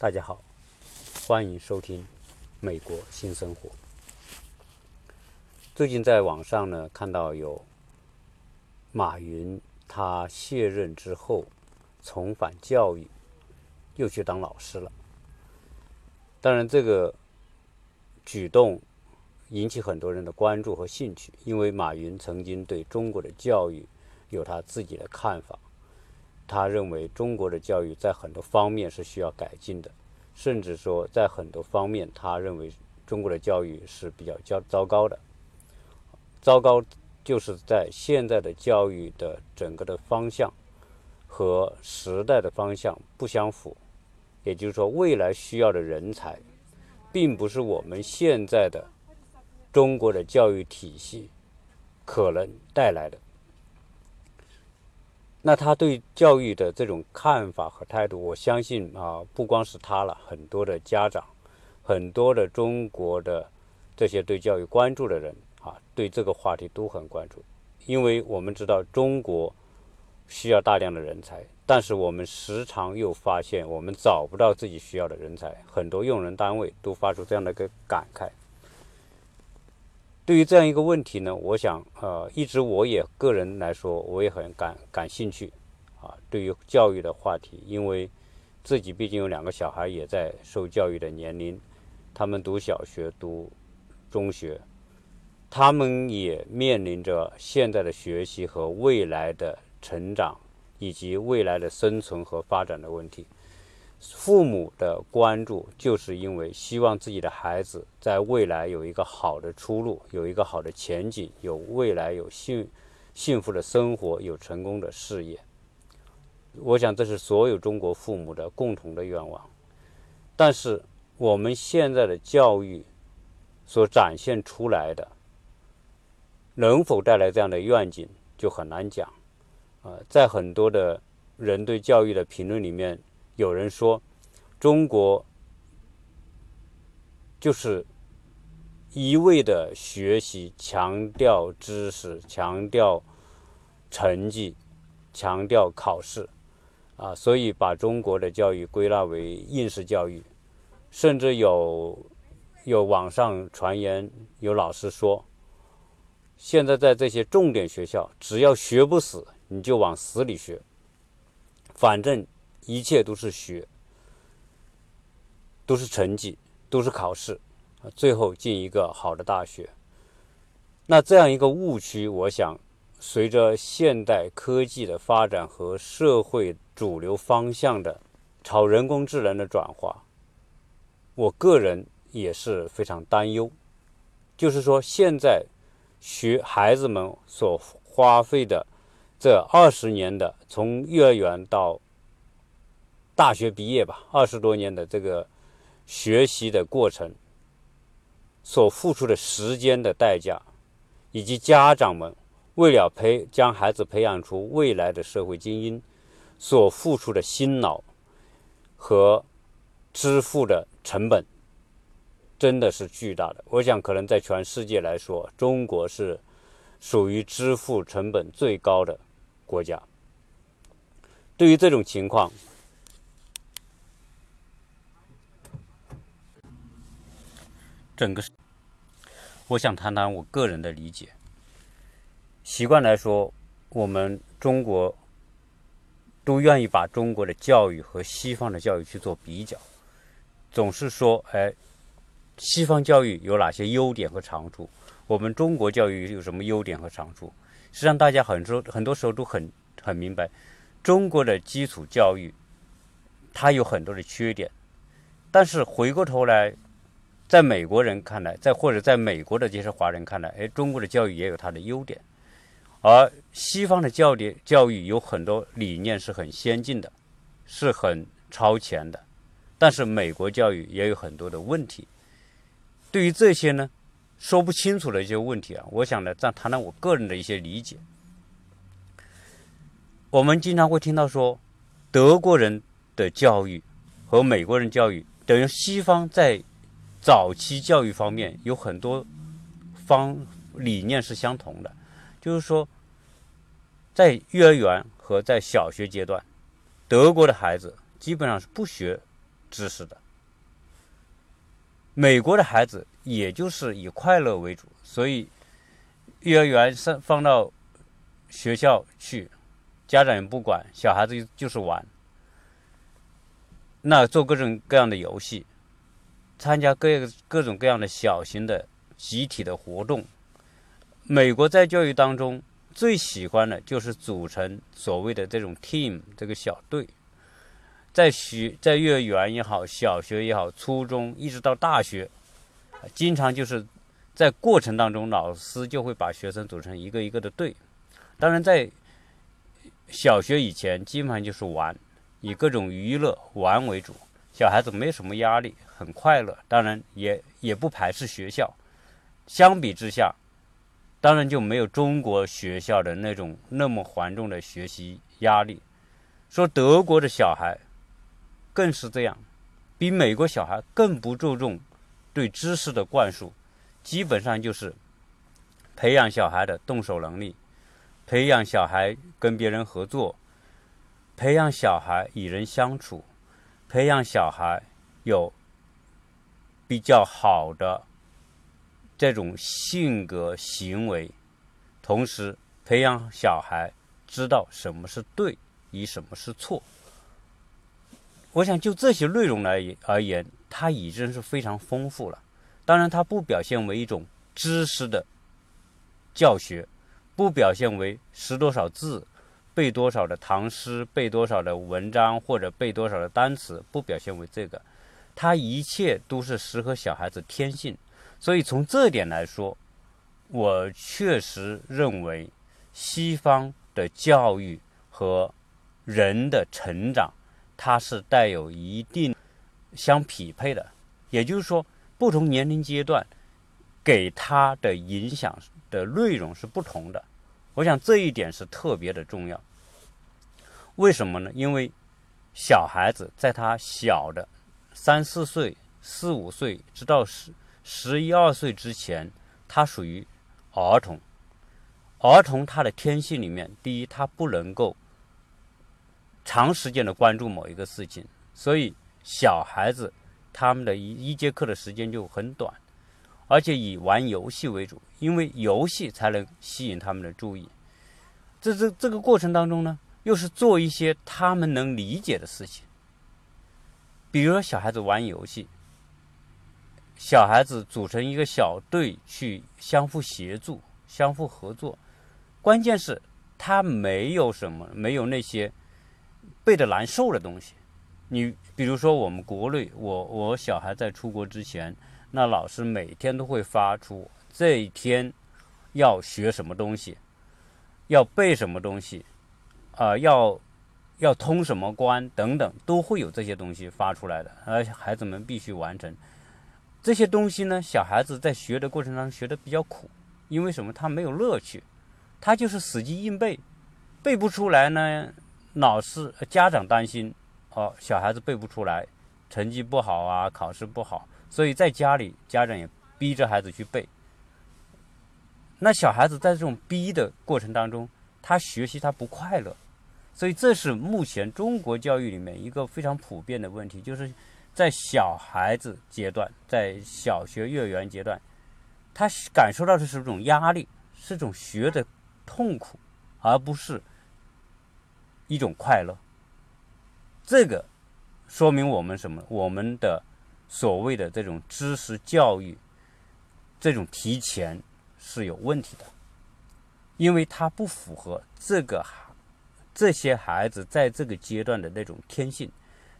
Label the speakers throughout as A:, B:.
A: 大家好，欢迎收听《美国新生活》。最近在网上呢看到有马云他卸任之后重返教育，又去当老师了。当然，这个举动引起很多人的关注和兴趣，因为马云曾经对中国的教育有他自己的看法。他认为中国的教育在很多方面是需要改进的，甚至说在很多方面，他认为中国的教育是比较较糟糕的。糟糕就是在现在的教育的整个的方向和时代的方向不相符，也就是说，未来需要的人才，并不是我们现在的中国的教育体系可能带来的。那他对教育的这种看法和态度，我相信啊，不光是他了，很多的家长，很多的中国的这些对教育关注的人啊，对这个话题都很关注。因为我们知道中国需要大量的人才，但是我们时常又发现我们找不到自己需要的人才，很多用人单位都发出这样的一个感慨。对于这样一个问题呢，我想，呃，一直我也个人来说，我也很感感兴趣，啊，对于教育的话题，因为自己毕竟有两个小孩也在受教育的年龄，他们读小学、读中学，他们也面临着现在的学习和未来的成长，以及未来的生存和发展的问题。父母的关注，就是因为希望自己的孩子在未来有一个好的出路，有一个好的前景，有未来有幸幸福的生活，有成功的事业。我想这是所有中国父母的共同的愿望。但是我们现在的教育所展现出来的，能否带来这样的愿景，就很难讲。啊，在很多的人对教育的评论里面。有人说，中国就是一味的学习，强调知识，强调成绩，强调考试，啊，所以把中国的教育归纳为应试教育，甚至有有网上传言，有老师说，现在在这些重点学校，只要学不死，你就往死里学，反正。一切都是学，都是成绩，都是考试，最后进一个好的大学。那这样一个误区，我想，随着现代科技的发展和社会主流方向的朝人工智能的转化，我个人也是非常担忧。就是说，现在学孩子们所花费的这二十年的，从幼儿园到大学毕业吧，二十多年的这个学习的过程，所付出的时间的代价，以及家长们为了培将孩子培养出未来的社会精英，所付出的辛劳和支付的成本，真的是巨大的。我想，可能在全世界来说，中国是属于支付成本最高的国家。对于这种情况，整个，我想谈谈我个人的理解。习惯来说，我们中国都愿意把中国的教育和西方的教育去做比较，总是说：“哎，西方教育有哪些优点和长处？我们中国教育有什么优点和长处？”实际上，大家很多很多时候都很很明白，中国的基础教育它有很多的缺点，但是回过头来。在美国人看来，在或者在美国的这些华人看来，哎，中国的教育也有它的优点，而西方的教育教育有很多理念是很先进的，是很超前的，但是美国教育也有很多的问题。对于这些呢，说不清楚的一些问题啊，我想呢，再谈谈我个人的一些理解。我们经常会听到说，德国人的教育和美国人教育等于西方在。早期教育方面有很多方理念是相同的，就是说，在幼儿园和在小学阶段，德国的孩子基本上是不学知识的。美国的孩子也就是以快乐为主，所以幼儿园上放到学校去，家长也不管，小孩子就是玩。那做各种各样的游戏，参加各各种各样的小型的集体的活动。美国在教育当中最喜欢的就是组成所谓的这种 team 这个小队，在学在幼儿园也好，小学也好，初中一直到大学，经常就是在过程当中，老师就会把学生组成一个一个的队。当然，在小学以前，基本上就是玩。以各种娱乐玩为主，小孩子没什么压力，很快乐。当然也也不排斥学校。相比之下，当然就没有中国学校的那种那么繁重的学习压力。说德国的小孩更是这样，比美国小孩更不注重对知识的灌输，基本上就是培养小孩的动手能力，培养小孩跟别人合作。培养小孩与人相处，培养小孩有比较好的这种性格行为，同时培养小孩知道什么是对与什么是错。我想就这些内容来而言，它已经是非常丰富了。当然，它不表现为一种知识的教学，不表现为识多少字。背多少的唐诗，背多少的文章，或者背多少的单词，不表现为这个，它一切都是适合小孩子天性。所以从这点来说，我确实认为西方的教育和人的成长，它是带有一定相匹配的。也就是说，不同年龄阶段给他的影响的内容是不同的。我想这一点是特别的重要。为什么呢？因为小孩子在他小的三四岁、四五岁，直到十十一二岁之前，他属于儿童。儿童他的天性里面，第一，他不能够长时间的关注某一个事情，所以小孩子他们的一一节课的时间就很短，而且以玩游戏为主，因为游戏才能吸引他们的注意。这这这个过程当中呢？又是做一些他们能理解的事情，比如说小孩子玩游戏，小孩子组成一个小队去相互协助、相互合作。关键是，他没有什么，没有那些背的难受的东西。你比如说，我们国内，我我小孩在出国之前，那老师每天都会发出这一天要学什么东西，要背什么东西。啊，要要通什么关等等，都会有这些东西发出来的，而孩子们必须完成这些东西呢。小孩子在学的过程当中学的比较苦，因为什么？他没有乐趣，他就是死记硬背，背不出来呢。老师、家长担心，哦，小孩子背不出来，成绩不好啊，考试不好，所以在家里家长也逼着孩子去背。那小孩子在这种逼的过程当中，他学习他不快乐。所以，这是目前中国教育里面一个非常普遍的问题，就是在小孩子阶段，在小学、幼儿园阶段，他感受到的是一种压力，是一种学的痛苦，而不是一种快乐。这个说明我们什么？我们的所谓的这种知识教育，这种提前是有问题的，因为它不符合这个。这些孩子在这个阶段的那种天性，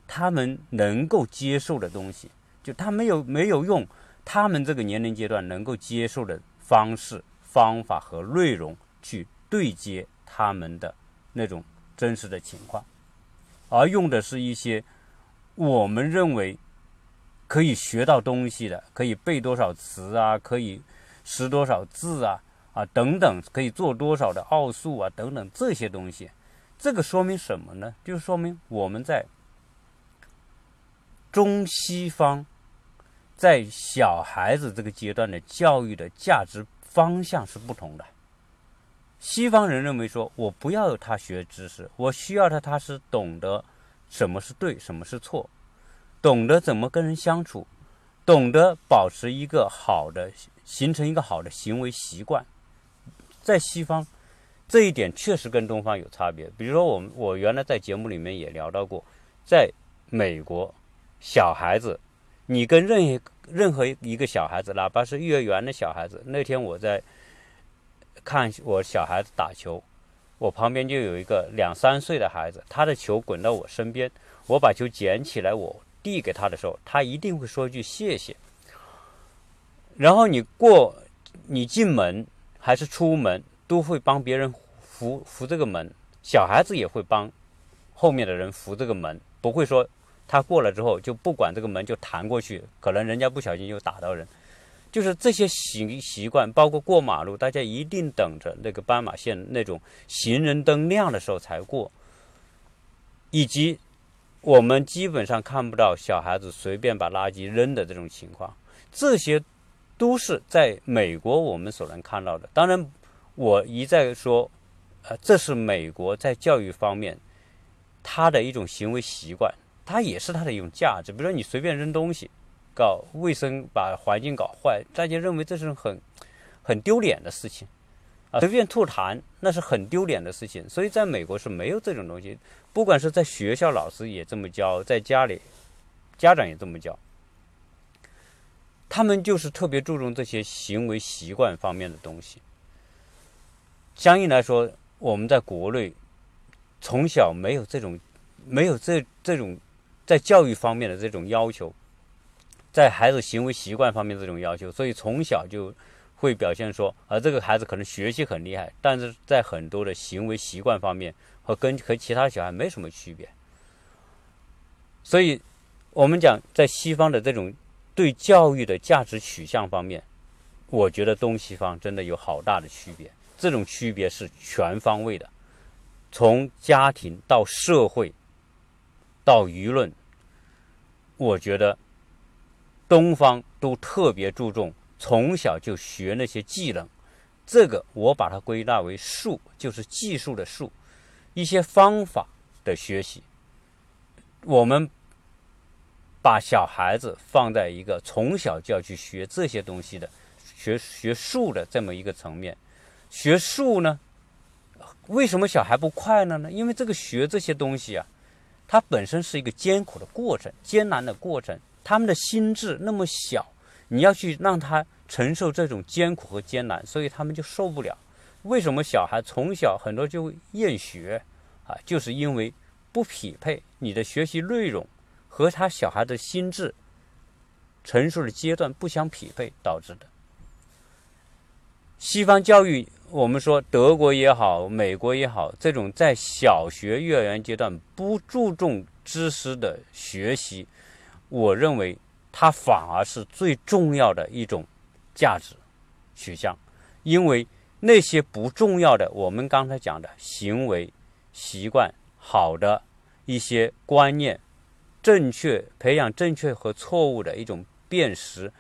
A: 他们能够接受的东西，就他没有没有用他们这个年龄阶段能够接受的方式、方法和内容去对接他们的那种真实的情况，而用的是一些我们认为可以学到东西的，可以背多少词啊，可以识多少字啊啊等等，可以做多少的奥数啊等等这些东西。这个说明什么呢？就说明我们在中西方在小孩子这个阶段的教育的价值方向是不同的。西方人认为说，我不要他学知识，我需要他，他是懂得什么是对，什么是错。懂得怎么跟人相处，懂得保持一个好的，形成一个好的行为习惯。在西方，这一点确实跟东方有差别。比如说，我们我原来在节目里面也聊到过，在美国，小孩子，你跟任任何一个小孩子，哪怕是幼儿园的小孩子，那天我在看我小孩子打球，我旁边就有一个两三岁的孩子，他的球滚到我身边，我把球捡起来，我递给他的时候，他一定会说一句谢谢。然后你过，你进门。还是出门都会帮别人扶扶这个门，小孩子也会帮后面的人扶这个门，不会说他过了之后就不管这个门就弹过去，可能人家不小心就打到人。就是这些习习惯，包括过马路，大家一定等着那个斑马线那种行人灯亮的时候才过，以及我们基本上看不到小孩子随便把垃圾扔的这种情况，这些。都是在美国我们所能看到的。当然，我一再说，呃，这是美国在教育方面，他的一种行为习惯，它也是它的一种价值。比如说，你随便扔东西，搞卫生，把环境搞坏，大家认为这是很很丢脸的事情啊。随便吐痰，那是很丢脸的事情。所以，在美国是没有这种东西。不管是在学校，老师也这么教；在家里，家长也这么教。他们就是特别注重这些行为习惯方面的东西。相应来说，我们在国内从小没有这种没有这这种在教育方面的这种要求，在孩子行为习惯方面这种要求，所以从小就会表现说，啊，这个孩子可能学习很厉害，但是在很多的行为习惯方面和跟和其他小孩没什么区别。所以，我们讲在西方的这种。对教育的价值取向方面，我觉得东西方真的有好大的区别。这种区别是全方位的，从家庭到社会到舆论，我觉得东方都特别注重从小就学那些技能。这个我把它归纳为术，就是技术的术，一些方法的学习。我们。把小孩子放在一个从小就要去学这些东西的、学学术的这么一个层面，学术呢，为什么小孩不快乐呢？因为这个学这些东西啊，它本身是一个艰苦的过程、艰难的过程。他们的心智那么小，你要去让他承受这种艰苦和艰难，所以他们就受不了。为什么小孩从小很多就厌学啊？就是因为不匹配你的学习内容。和他小孩的心智成熟的阶段不相匹配导致的。西方教育，我们说德国也好，美国也好，这种在小学、幼儿园阶段不注重知识的学习，我认为它反而是最重要的一种价值取向，因为那些不重要的，我们刚才讲的行为习惯、好的一些观念。正确培养正确和错误的一种辨识，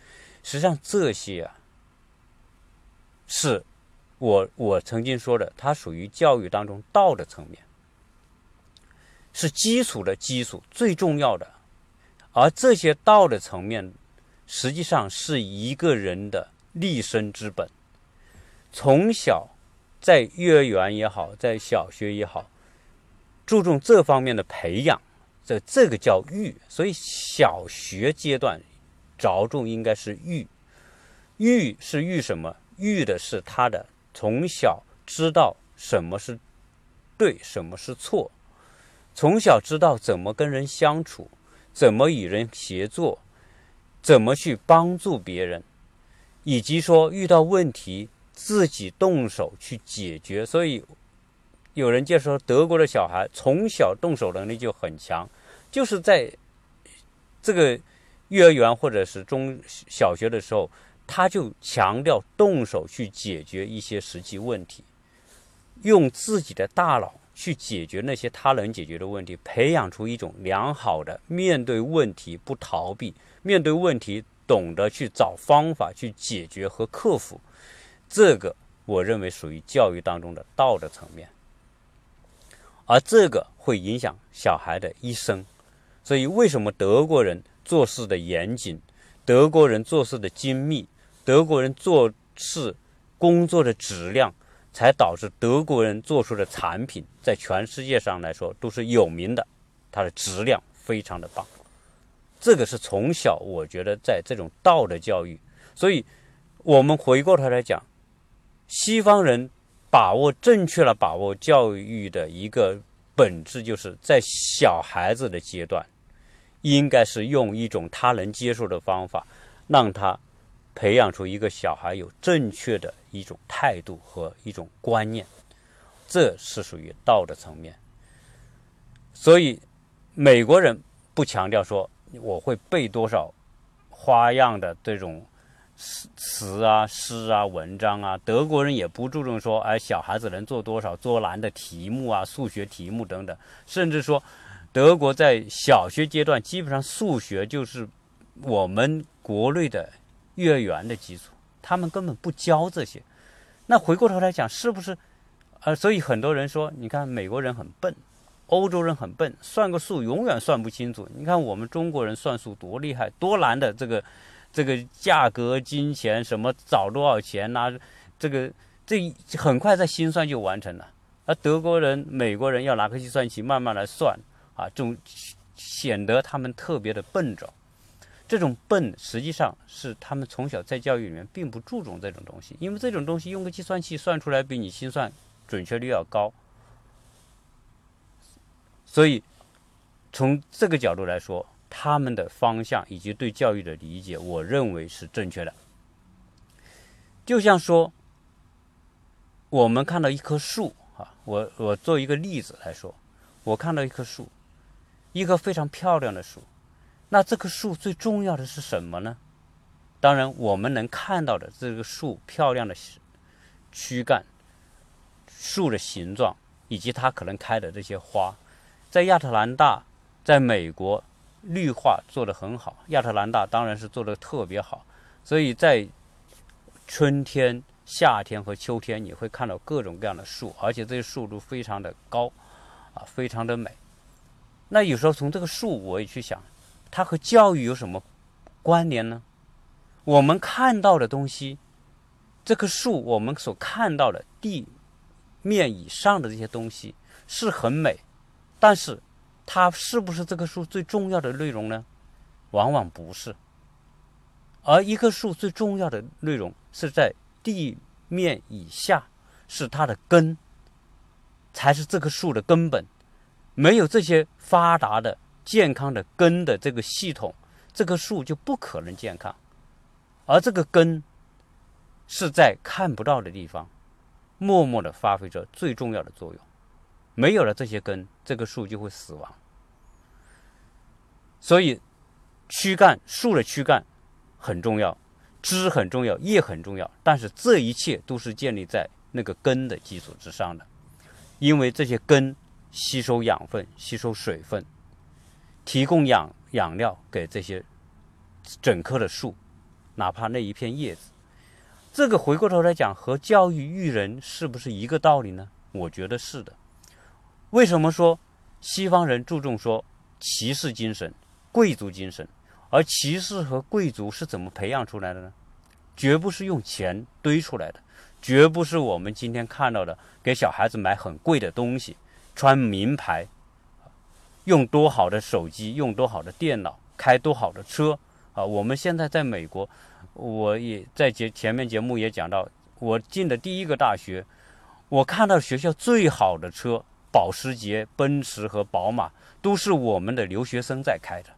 A: 实际上这些啊，是我我曾经说的，它属于教育当中道的层面，是基础的基础，最重要的。而这些道的层面，实际上是一个人的立身之本。从小在幼儿园也好，在小学也好，注重这方面的培养。这这个叫育，所以小学阶段着重应该是育。育是育什么？育的是他的从小知道什么是对，什么是错，从小知道怎么跟人相处，怎么与人协作，怎么去帮助别人，以及说遇到问题自己动手去解决。所以有人介绍德国的小孩从小动手能力就很强。就是在这个幼儿园或者是中小学的时候，他就强调动手去解决一些实际问题，用自己的大脑去解决那些他能解决的问题，培养出一种良好的面对问题不逃避，面对问题懂得去找方法去解决和克服。这个我认为属于教育当中的道德层面，而这个会影响小孩的一生。所以为什么德国人做事的严谨，德国人做事的精密，德国人做事工作的质量，才导致德国人做出的产品在全世界上来说都是有名的，它的质量非常的棒。这个是从小我觉得在这种道德教育，所以我们回过头来讲，西方人把握正确了把握教育的一个本质，就是在小孩子的阶段，应该是用一种他能接受的方法，让他培养出一个小孩有正确的一种态度和一种观念，这是属于道德层面。所以美国人不强调说。我会背多少花样的这种词词啊、诗啊、文章啊？德国人也不注重说，哎，小孩子能做多少多难的题目啊、数学题目等等。甚至说，德国在小学阶段，基本上数学就是我们国内的幼儿园的基础，他们根本不教这些。那回过头来讲，是不是？呃，所以很多人说，你看美国人很笨。欧洲人很笨，算个数永远算不清楚。你看我们中国人算数多厉害，多难的这个，这个价格、金钱什么找多少钱呐？这个这很快在心算就完成了。而德国人、美国人要拿个计算器慢慢来算啊，这种显得他们特别的笨拙。这种笨实际上是他们从小在教育里面并不注重这种东西，因为这种东西用个计算器算出来比你心算准确率要高。所以，从这个角度来说，他们的方向以及对教育的理解，我认为是正确的。就像说，我们看到一棵树啊，我我做一个例子来说，我看到一棵树，一棵非常漂亮的树，那这棵树最重要的是什么呢？当然，我们能看到的这个树漂亮的躯干、树的形状，以及它可能开的这些花。在亚特兰大，在美国，绿化做得很好。亚特兰大当然是做得特别好，所以在春天、夏天和秋天，你会看到各种各样的树，而且这些树都非常的高，啊，非常的美。那有时候从这个树，我也去想，它和教育有什么关联呢？我们看到的东西，这棵树，我们所看到的地面以上的这些东西，是很美。但是，它是不是这棵树最重要的内容呢？往往不是。而一棵树最重要的内容是在地面以下，是它的根，才是这棵树的根本。没有这些发达的、健康的根的这个系统，这棵树就不可能健康。而这个根是在看不到的地方，默默的发挥着最重要的作用。没有了这些根，这个树就会死亡。所以，躯干树的躯干很重要，枝很重要，叶很重要。但是这一切都是建立在那个根的基础之上的，因为这些根吸收养分、吸收水分，提供养养料给这些整棵的树，哪怕那一片叶子。这个回过头来讲，和教育育人是不是一个道理呢？我觉得是的。为什么说西方人注重说骑士精神、贵族精神？而骑士和贵族是怎么培养出来的呢？绝不是用钱堆出来的，绝不是我们今天看到的给小孩子买很贵的东西、穿名牌、用多好的手机、用多好的电脑、开多好的车啊！我们现在在美国，我也在节前面节目也讲到，我进的第一个大学，我看到学校最好的车。保时捷、奔驰和宝马都是我们的留学生在开的。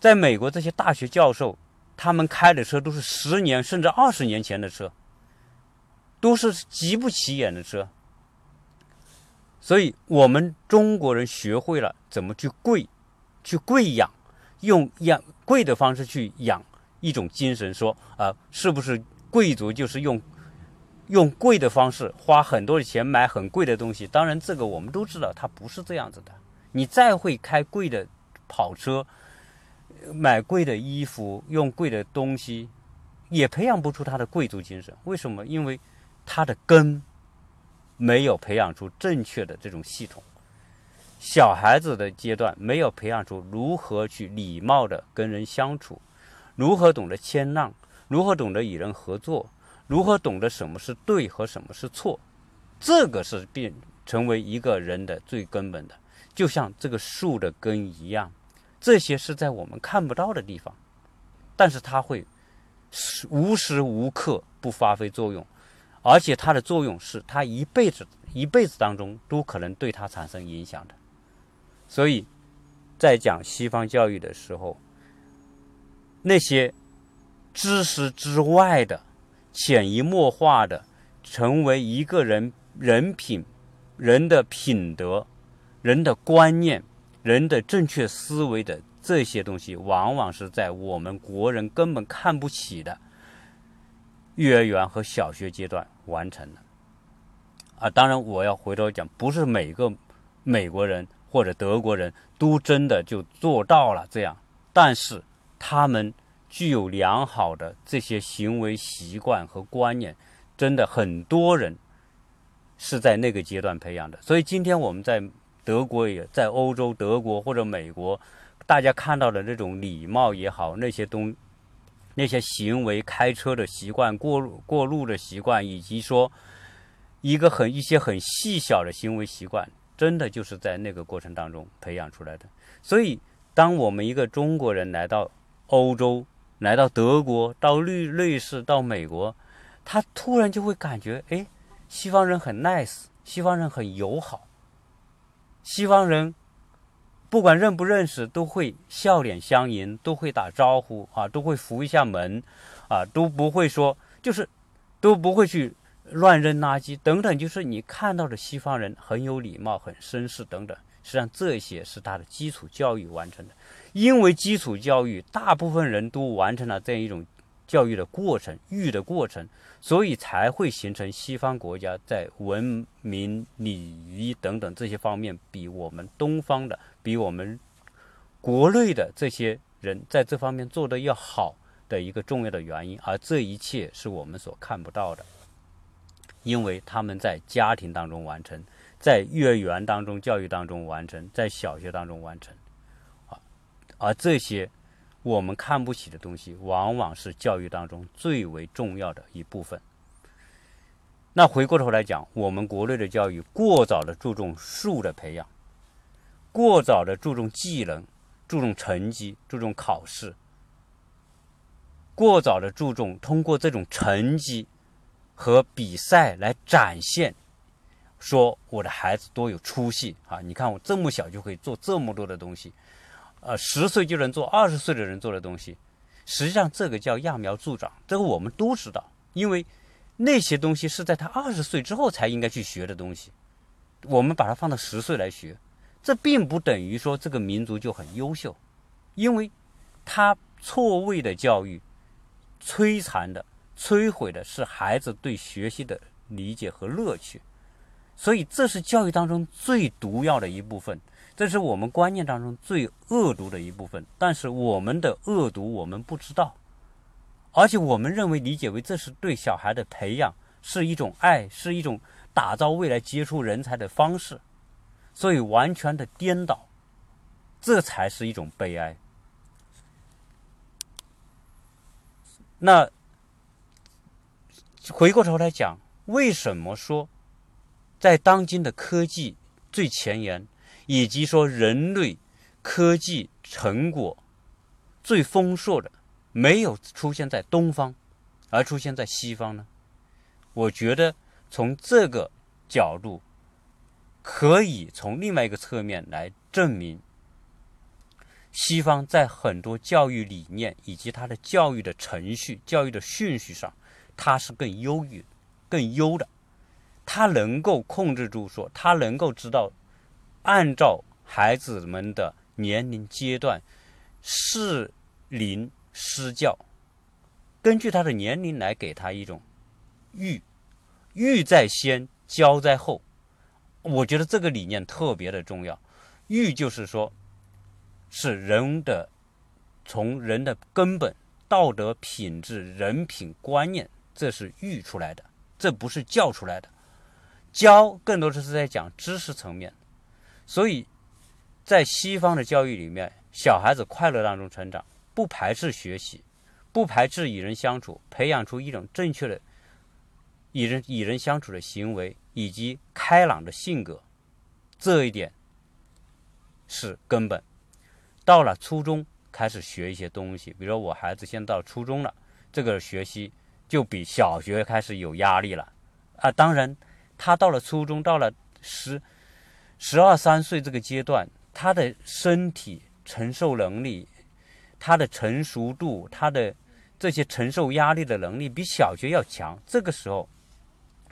A: 在美国，这些大学教授他们开的车都是十年甚至二十年前的车，都是极不起眼的车。所以，我们中国人学会了怎么去贵，去贵养，用养贵的方式去养一种精神。说啊，是不是贵族就是用？用贵的方式花很多的钱买很贵的东西，当然这个我们都知道，它不是这样子的。你再会开贵的跑车，买贵的衣服，用贵的东西，也培养不出他的贵族精神。为什么？因为他的根没有培养出正确的这种系统。小孩子的阶段没有培养出如何去礼貌的跟人相处，如何懂得谦让，如何懂得与人合作，如何懂得什么是对和什么是错，这个是变成为一个人的最根本的，就像这个树的根一样，这些是在我们看不到的地方，但是它会无时无刻不发挥作用，而且它的作用是它一辈子一辈子当中都可能对它产生影响的。所以，在讲西方教育的时候，那些知识之外的、潜移默化的，成为一个人人品、人的品德、人的观念、人的正确思维的这些东西，往往是在我们国人根本看不起的幼儿园和小学阶段完成的。啊，当然，我要回头讲，不是每个美国人。或者德国人都真的就做到了这样，但是他们具有良好的这些行为习惯和观念，真的很多人是在那个阶段培养的。所以今天我们在德国也在欧洲，德国或者美国，大家看到的那种礼貌也好，那些东那些行为、开车的习惯、过路过路的习惯，以及说一个很一些很细小的行为习惯。真的就是在那个过程当中培养出来的。所以，当我们一个中国人来到欧洲、来到德国、到瑞瑞士、到美国，他突然就会感觉，哎，西方人很 nice，西方人很友好，西方人不管认不认识，都会笑脸相迎，都会打招呼啊，都会扶一下门啊，都不会说，就是都不会去。乱扔垃圾等等，就是你看到的西方人很有礼貌、很绅士等等。实际上，这些是他的基础教育完成的。因为基础教育，大部分人都完成了这样一种教育的过程、育的过程，所以才会形成西方国家在文明、礼仪等等这些方面，比我们东方的、比我们国内的这些人在这方面做的要好的一个重要的原因。而这一切是我们所看不到的。因为他们在家庭当中完成，在幼儿园当中教育当中完成，在小学当中完成，啊，而这些我们看不起的东西，往往是教育当中最为重要的一部分。那回过头来讲，我们国内的教育过早的注重术的培养，过早的注重技能，注重成绩，注重考试，过早的注重通过这种成绩。和比赛来展现，说我的孩子多有出息啊！你看我这么小就可以做这么多的东西，呃，十岁就能做二十岁的人做的东西。实际上，这个叫揠苗助长，这个我们都知道，因为那些东西是在他二十岁之后才应该去学的东西，我们把它放到十岁来学，这并不等于说这个民族就很优秀，因为他错位的教育，摧残的。摧毁的是孩子对学习的理解和乐趣，所以这是教育当中最毒药的一部分，这是我们观念当中最恶毒的一部分。但是我们的恶毒我们不知道，而且我们认为理解为这是对小孩的培养，是一种爱，是一种打造未来杰出人才的方式，所以完全的颠倒，这才是一种悲哀。那。回过头来讲，为什么说在当今的科技最前沿，以及说人类科技成果最丰硕的，没有出现在东方，而出现在西方呢？我觉得从这个角度，可以从另外一个侧面来证明，西方在很多教育理念以及它的教育的程序、教育的顺序上。他是更优于、更优的，他能够控制住，说他能够知道，按照孩子们的年龄阶段，适龄施教，根据他的年龄来给他一种育，育在先，教在后。我觉得这个理念特别的重要。育就是说，是人的从人的根本道德品质、人品观念。这是育出来的，这不是教出来的。教更多的是在讲知识层面，所以在西方的教育里面，小孩子快乐当中成长，不排斥学习，不排斥与人相处，培养出一种正确的与人与人相处的行为以及开朗的性格，这一点是根本。到了初中，开始学一些东西，比如说我孩子现在到初中了，这个学习就比小学开始有压力了啊。当然，他到了初中，到了十十二三岁这个阶段。他的身体承受能力，他的成熟度，他的这些承受压力的能力比小学要强。这个时候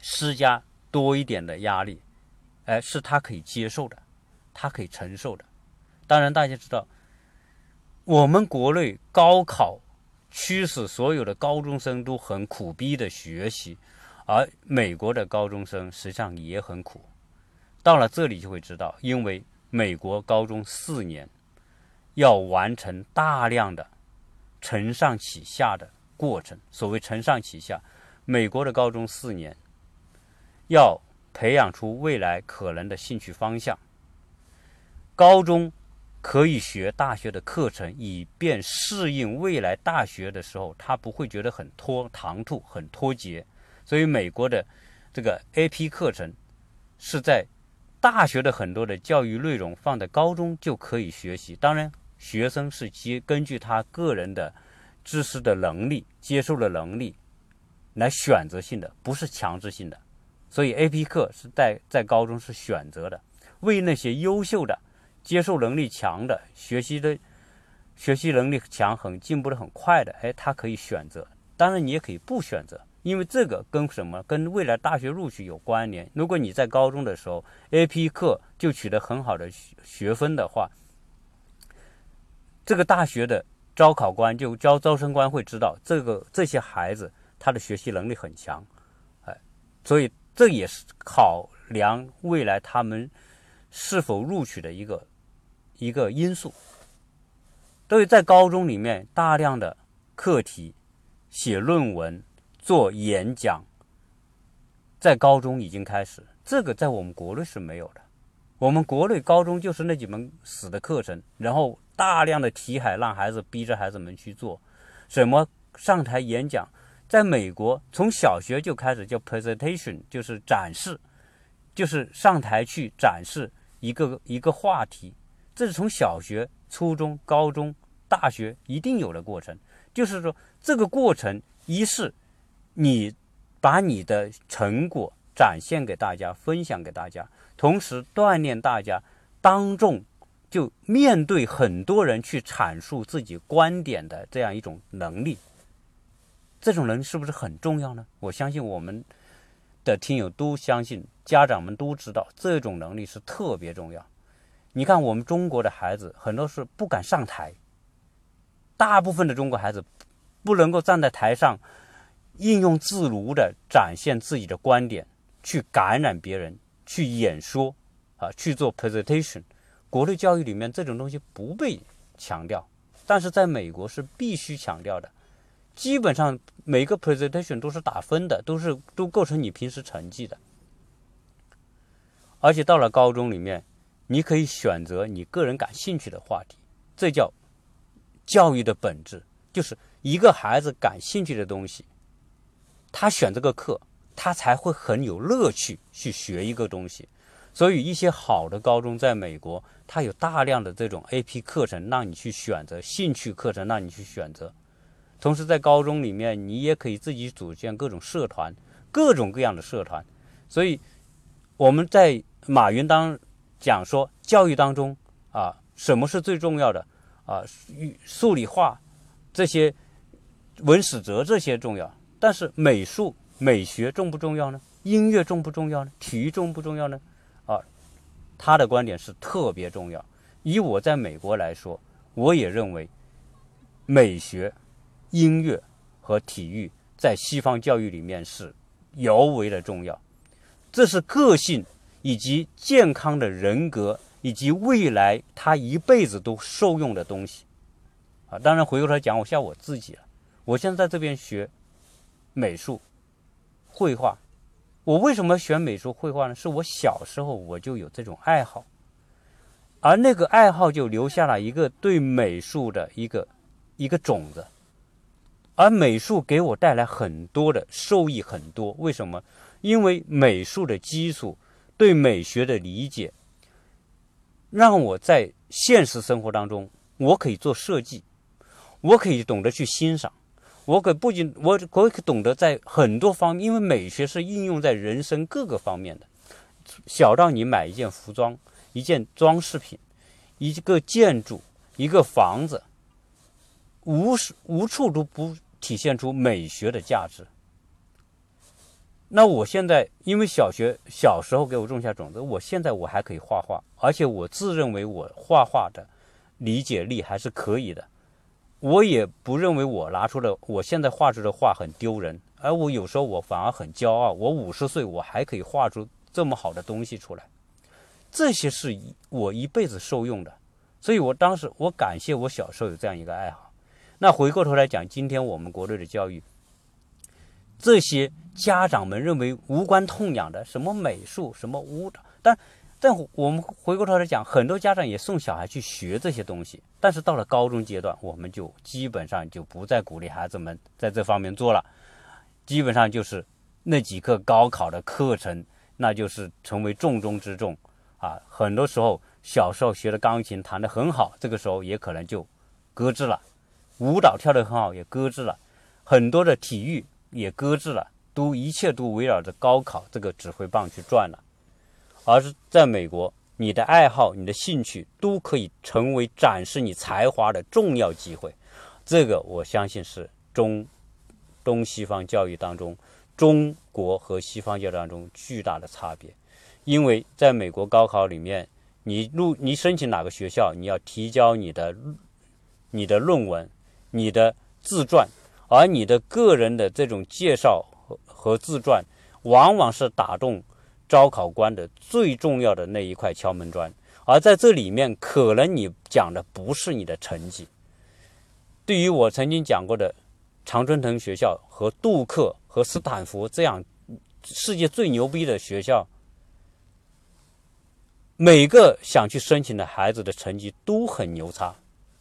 A: 施加多一点的压力，哎，是他可以接受的，他可以承受的。当然，大家知道，我们国内高考驱使所有的高中生都很苦逼的学习，而美国的高中生实际上也很苦。到了这里就会知道，因为。美国高中四年要完成大量的承上启下的过程。所谓承上启下，美国的高中四年要培养出未来可能的兴趣方向。高中可以学大学的课程，以便适应未来大学的时候，他不会觉得很拖唐突、很脱节。所以，美国的这个 AP 课程是在。大学的很多的教育内容放在高中就可以学习，当然学生是基根据他个人的知识的能力、接受的能力来选择性的，不是强制性的。所以 A P 课是在在高中是选择的，为那些优秀的、接受能力强的、学习的、学习能力强、很进步的很快的，哎，他可以选择。当然你也可以不选择。因为这个跟什么？跟未来大学录取有关联。如果你在高中的时候 AP 课就取得很好的学分的话，这个大学的招考官就招招生官会知道这个这些孩子他的学习能力很强，哎，所以这也是考量未来他们是否录取的一个一个因素。所以在高中里面大量的课题写论文。做演讲，在高中已经开始，这个在我们国内是没有的。我们国内高中就是那几门死的课程，然后大量的题海让孩子逼着孩子们去做，什么上台演讲，在美国从小学就开始叫 presentation，就是展示，就是上台去展示一个一个话题，这是从小学、初中、高中、大学一定有的过程。就是说，这个过程一是。你把你的成果展现给大家，分享给大家，同时锻炼大家当众就面对很多人去阐述自己观点的这样一种能力。这种人是不是很重要呢？我相信我们的听友都相信，家长们都知道这种能力是特别重要。你看，我们中国的孩子很多是不敢上台，大部分的中国孩子不能够站在台上。应用自如的展现自己的观点，去感染别人，去演说，啊，去做 presentation。国内教育里面这种东西不被强调，但是在美国是必须强调的。基本上每个 presentation 都是打分的，都是都构成你平时成绩的。而且到了高中里面，你可以选择你个人感兴趣的话题，这叫教育的本质，就是一个孩子感兴趣的东西。他选这个课，他才会很有乐趣去学一个东西。所以，一些好的高中在美国，它有大量的这种 AP 课程让你去选择，兴趣课程让你去选择。同时，在高中里面，你也可以自己组建各种社团，各种各样的社团。所以，我们在马云当讲说，教育当中啊，什么是最重要的啊？数理化这些文史哲这些重要。但是美术美学重不重要呢？音乐重不重要呢？体育重不重要呢？啊，他的观点是特别重要。以我在美国来说，我也认为美学、音乐和体育在西方教育里面是尤为的重要。这是个性以及健康的人格以及未来他一辈子都受用的东西。啊，当然回过头来讲，我像我自己了，我现在在这边学。美术、绘画，我为什么选美术绘画呢？是我小时候我就有这种爱好。而那个爱好就留下了一个对美术的一个一个种子，而美术给我带来很多的受益，很多。为什么？因为美术的基础，对美学的理解，让我在现实生活当中，我可以做设计，我可以懂得去欣赏，我可不仅我我可懂得在很多方面，因为美学是应用在人生各个方面的，小到你买一件服装。一件装饰品，一个建筑，一个房子，无无处都不体现出美学的价值。那我现在因为小学小时候给我种下种子，我现在我还可以画画，而且我自认为我画画的理解力还是可以的。我也不认为我拿出的我现在画出的画很丢人，而我有时候我反而很骄傲。我五十岁我还可以画出这么好的东西出来。这些是我一辈子受用的，所以我当时我感谢我小时候有这样一个爱好。那回过头来讲，今天我们国内的教育，这些家长们认为无关痛痒的，什么美术、什么舞蹈，但但我们回过头来讲，很多家长也送小孩去学这些东西，但是到了高中阶段，我们就基本上就不再鼓励孩子们在这方面做了，基本上就是那几课高考的课程，那就是成为重中之重。啊，很多时候小时候学的钢琴弹得很好，这个时候也可能就搁置了；舞蹈跳得很好也搁置了；很多的体育也搁置了，都一切都围绕着高考这个指挥棒去转了。而是在美国，你的爱好、你的兴趣都可以成为展示你才华的重要机会。这个我相信是中东西方教育当中，中国和西方教育当中巨大的差别。因为在美国高考里面，你入你申请哪个学校，你要提交你的你的论文、你的自传，而你的个人的这种介绍和和自传，往往是打动招考官的最重要的那一块敲门砖。而在这里面，可能你讲的不是你的成绩。对于我曾经讲过的常春藤学校和杜克和斯坦福这样世界最牛逼的学校。每个想去申请的孩子的成绩都很牛叉，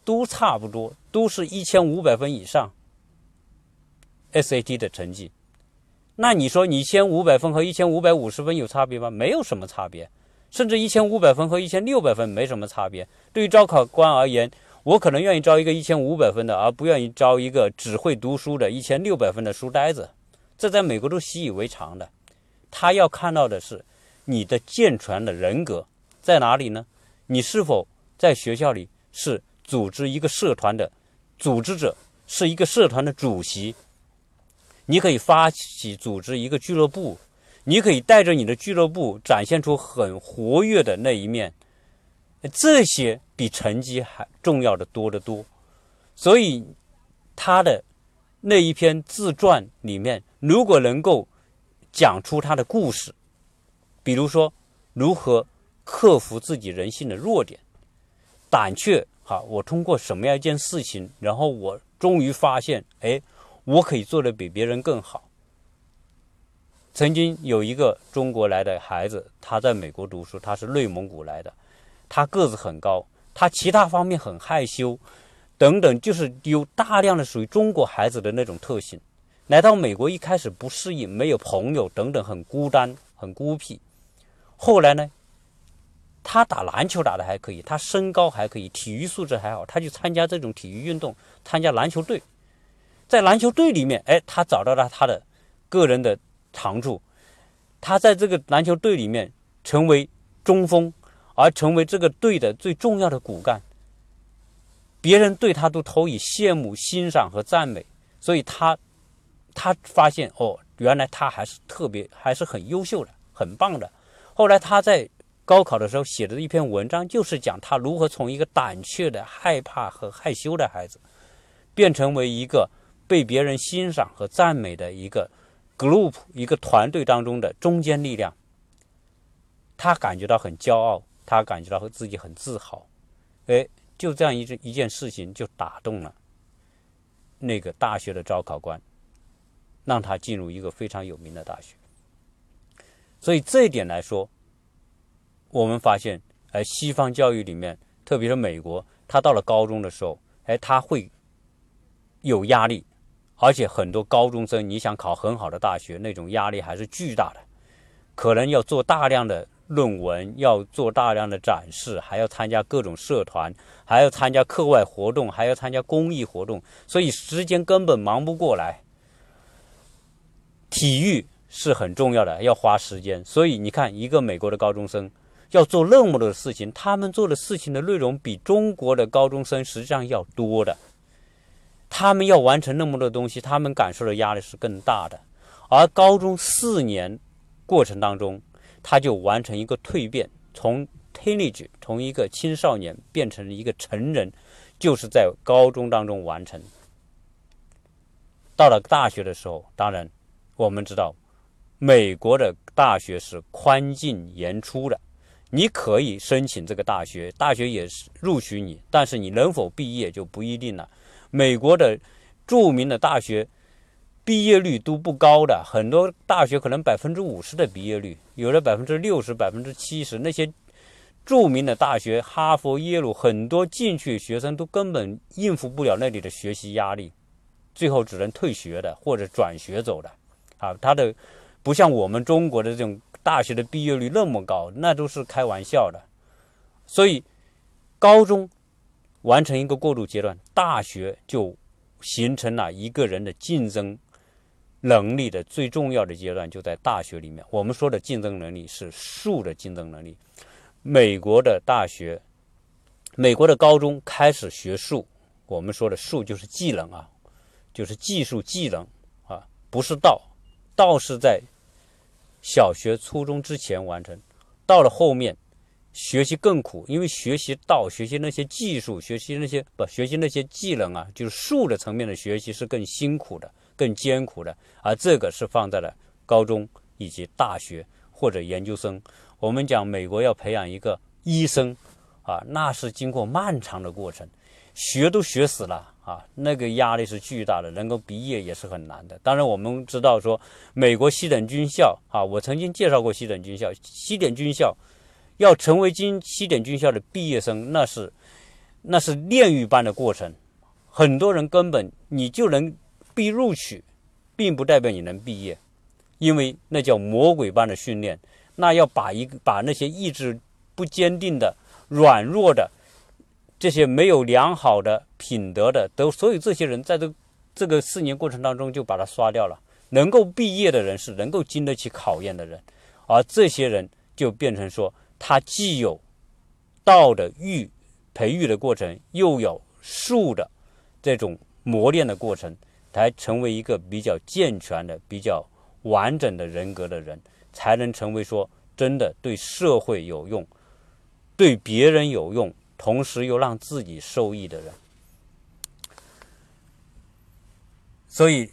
A: 都差不多，都是一千五百分以上。SAT 的成绩，那你说你一千五百分和一千五百五十分有差别吗？没有什么差别，甚至一千五百分和一千六百分没什么差别。对于招考官而言，我可能愿意招一个一千五百分的，而不愿意招一个只会读书的一千六百分的书呆子。这在美国都习以为常的。他要看到的是你的健全的人格。在哪里呢？你是否在学校里是组织一个社团的组织者，是一个社团的主席？你可以发起组织一个俱乐部，你可以带着你的俱乐部展现出很活跃的那一面。这些比成绩还重要的多得多。所以他的那一篇自传里面，如果能够讲出他的故事，比如说如何。克服自己人性的弱点，胆怯。哈，我通过什么样一件事情，然后我终于发现，哎，我可以做的比别人更好。曾经有一个中国来的孩子，他在美国读书，他是内蒙古来的，他个子很高，他其他方面很害羞，等等，就是有大量的属于中国孩子的那种特性。来到美国一开始不适应，没有朋友，等等，很孤单，很孤僻。后来呢？他打篮球打的还可以，他身高还可以，体育素质还好，他就参加这种体育运动，参加篮球队，在篮球队里面，哎，他找到了他的个人的长处，他在这个篮球队里面成为中锋，而成为这个队的最重要的骨干，别人对他都投以羡慕、欣赏和赞美，所以他他发现哦，原来他还是特别，还是很优秀的，很棒的。后来他在。高考的时候写的一篇文章，就是讲他如何从一个胆怯的、害怕和害羞的孩子，变成为一个被别人欣赏和赞美的一个 group、一个团队当中的中坚力量。他感觉到很骄傲，他感觉到和自己很自豪。哎，就这样一一件事情就打动了那个大学的招考官，让他进入一个非常有名的大学。所以这一点来说。我们发现，哎西方教育里面，特别是美国，他到了高中的时候，哎，他会有压力，而且很多高中生，你想考很好的大学，那种压力还是巨大的，可能要做大量的论文，要做大量的展示，还要参加各种社团，还要参加课外活动，还要参加公益活动，所以时间根本忙不过来。体育是很重要的，要花时间。所以你看，一个美国的高中生要做那么多的事情，他们做的事情的内容比中国的高中生实际上要多的。他们要完成那么多东西，他们感受的压力是更大的。而高中四年过程当中，他就完成一个蜕变，从 teenage 从一个青少年变成了一个成人，就是在高中当中完成。到了大学的时候，当然。我们知道，美国的大学是宽进严出的，你可以申请这个大学，大学也是录取你，但是你能否毕业就不一定了。美国的著名的大学毕业率都不高的，很多大学可能百分之五十的毕业率，有的百分之六十、百分之七十。那些著名的大学，哈佛、耶鲁，很多进去学生都根本应付不了那里的学习压力，最后只能退学的或者转学走的。啊，他的不像我们中国的这种大学的毕业率那么高，那都是开玩笑的。所以，高中完成一个过渡阶段，大学就形成了一个人的竞争能力的最重要的阶段，就在大学里面。我们说的竞争能力是数的竞争能力。美国的大学，美国的高中开始学数，我们说的数就是技能啊，就是技术技能啊，不是道。道是在小学、初中之前完成，到了后面学习更苦，因为学习道、学习那些技术、学习那些不学习那些技能啊，就是术的层面的学习是更辛苦的、更艰苦的。而这个是放在了高中以及大学或者研究生。我们讲美国要培养一个医生啊，那是经过漫长的过程，学都学死了。啊，那个压力是巨大的，能够毕业也是很难的。当然，我们知道说，美国西点军校啊，我曾经介绍过西点军校。西点军校要成为军西点军校的毕业生，那是那是炼狱般的过程。很多人根本你就能被录取，并不代表你能毕业，因为那叫魔鬼般的训练。那要把一个把那些意志不坚定的、软弱的。这些没有良好的品德的，都所以这些人在这这个四年过程当中就把他刷掉了。能够毕业的人是能够经得起考验的人，而这些人就变成说，他既有道的育培育的过程，又有术的这种磨练的过程，才成为一个比较健全的、比较完整的人格的人，才能成为说真的对社会有用，对别人有用。同时又让自己受益的人，所以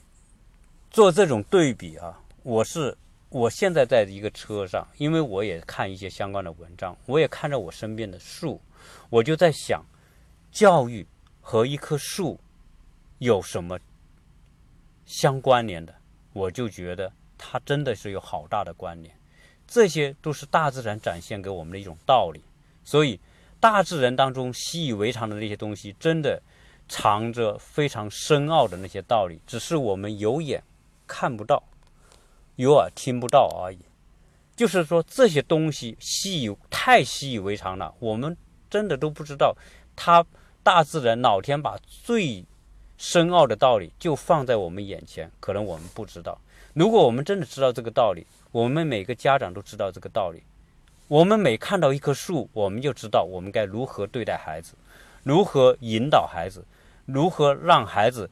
A: 做这种对比啊，我是我现在在一个车上，因为我也看一些相关的文章，我也看着我身边的树，我就在想，教育和一棵树有什么相关联的？我就觉得它真的是有好大的关联，这些都是大自然展现给我们的一种道理，所以。大自然当中习以为常的那些东西，真的藏着非常深奥的那些道理，只是我们有眼看不到，有耳听不到而已。就是说，这些东西习以太习以为常了，我们真的都不知道，它大自然老天把最深奥的道理就放在我们眼前，可能我们不知道。如果我们真的知道这个道理，我们每个家长都知道这个道理。我们每看到一棵树，我们就知道我们该如何对待孩子，如何引导孩子，如何让孩子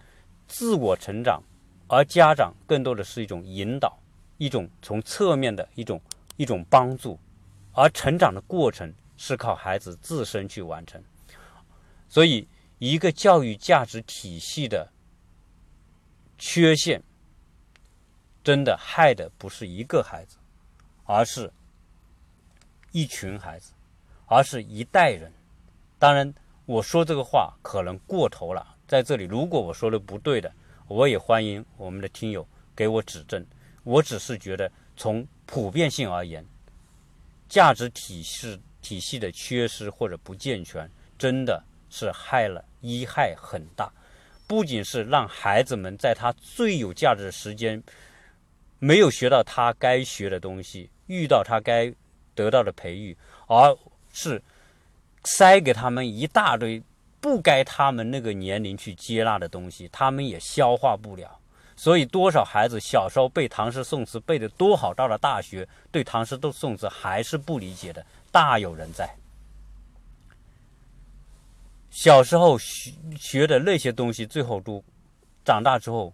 A: 自我成长。而家长更多的是一种引导，一种从侧面的一种一种帮助，而成长的过程是靠孩子自身去完成。所以，一个教育价值体系的缺陷，真的害的不是一个孩子，而是。一群孩子，而是一代人。当然，我说这个话可能过头了。在这里，如果我说的不对的，我也欢迎我们的听友给我指正。我只是觉得，从普遍性而言，价值体系体系的缺失或者不健全，真的是害了一害很大。不仅是让孩子们在他最有价值的时间没有学到他该学的东西，遇到他该得到的培育，而是塞给他们一大堆不该他们那个年龄去接纳的东西，他们也消化不了。所以，多少孩子小时候背唐诗宋词背得多好，到了大学对唐诗都宋词还是不理解的，大有人在。小时候学学的那些东西，最后都长大之后，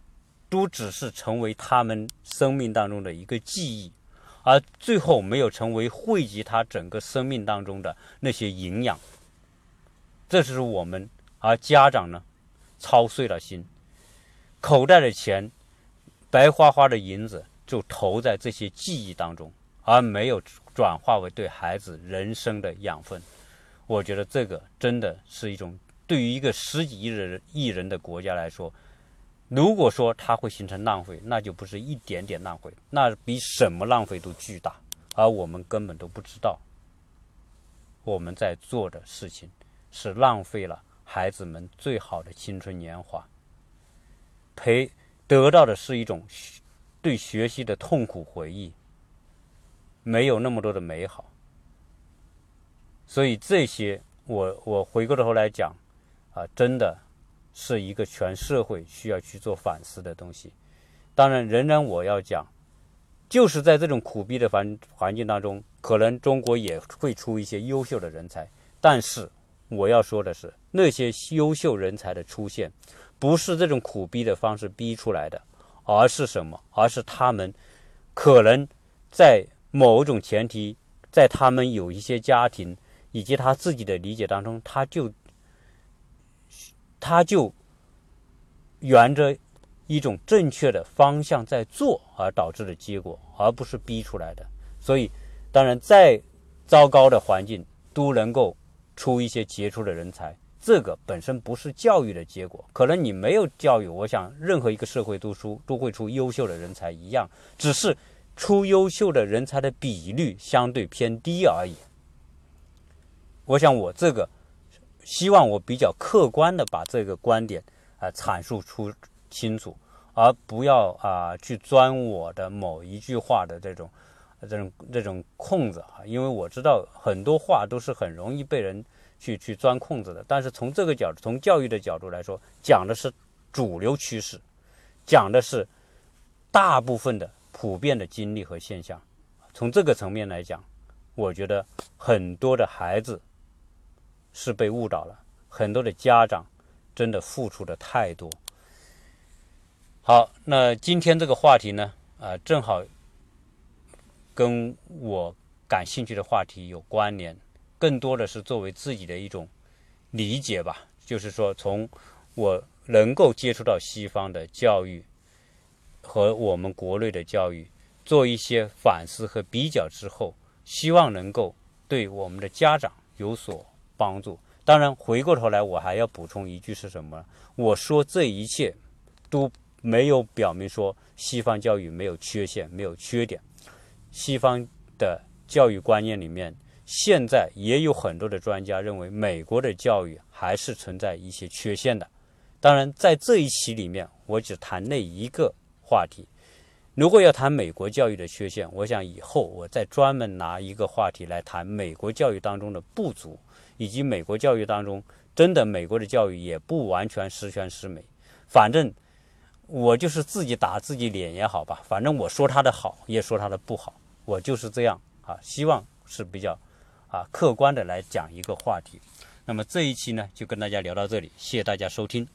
A: 都只是成为他们生命当中的一个记忆，而最后没有成为汇集他整个生命当中的那些营养。这是我们，而家长呢，操碎了心。口袋的钱，白花花的银子就投在这些记忆当中，而没有转化为对孩子人生的养分。我觉得这个真的是一种对于一个十几亿人亿人的国家来说，如果说它会形成浪费，那就不是一点点浪费，那比什么浪费都巨大，而我们根本都不知道，我们在做的事情是浪费了孩子们最好的青春年华。陪得到的是一种对学习的痛苦回忆，没有那么多的美好。所以这些，我我回过头来讲，啊，真的是一个全社会需要去做反思的东西。当然，仍然我要讲，就是在这种苦逼的环环境当中，可能中国也会出一些优秀的人才。但是我要说的是，那些优秀人才的出现。不是这种苦逼的方式逼出来的，而是什么？而是他们可能在某种前提，在他们有一些家庭以及他自己的理解当中，他就他就沿着一种正确的方向在做，而导致的结果，而不是逼出来的。所以，当然，再糟糕的环境都能够出一些杰出的人才。这个本身不是教育的结果，可能你没有教育，我想任何一个社会读书都会出优秀的人才一样，只是出优秀的人才的比率相对偏低而已。我想我这个希望我比较客观的把这个观点啊阐述出清楚，而不要啊去钻我的某一句话的这种这种这种空子啊，因为我知道很多话都是很容易被人。去去钻空子的，但是从这个角度，从教育的角度来说，讲的是主流趋势，讲的是大部分的普遍的经历和现象。从这个层面来讲，我觉得很多的孩子是被误导了，很多的家长真的付出的太多。好，那今天这个话题呢，啊，正好跟我感兴趣的话题有关联。更多的是作为自己的一种理解吧，就是说，从我能够接触到西方的教育和我们国内的教育做一些反思和比较之后，希望能够对我们的家长有所帮助。当然，回过头来我还要补充一句是什么？我说这一切都没有表明说西方教育没有缺陷、没有缺点。西方的教育观念里面。现在也有很多的专家认为，美国的教育还是存在一些缺陷的。当然，在这一期里面，我只谈那一个话题。如果要谈美国教育的缺陷，我想以后我再专门拿一个话题来谈美国教育当中的不足，以及美国教育当中真的美国的教育也不完全十全十美。反正我就是自己打自己脸也好吧，反正我说他的好，也说他的不好，我就是这样啊。希望是比较。啊，客观的来讲一个话题，那么这一期呢，就跟大家聊到这里，谢谢大家收听。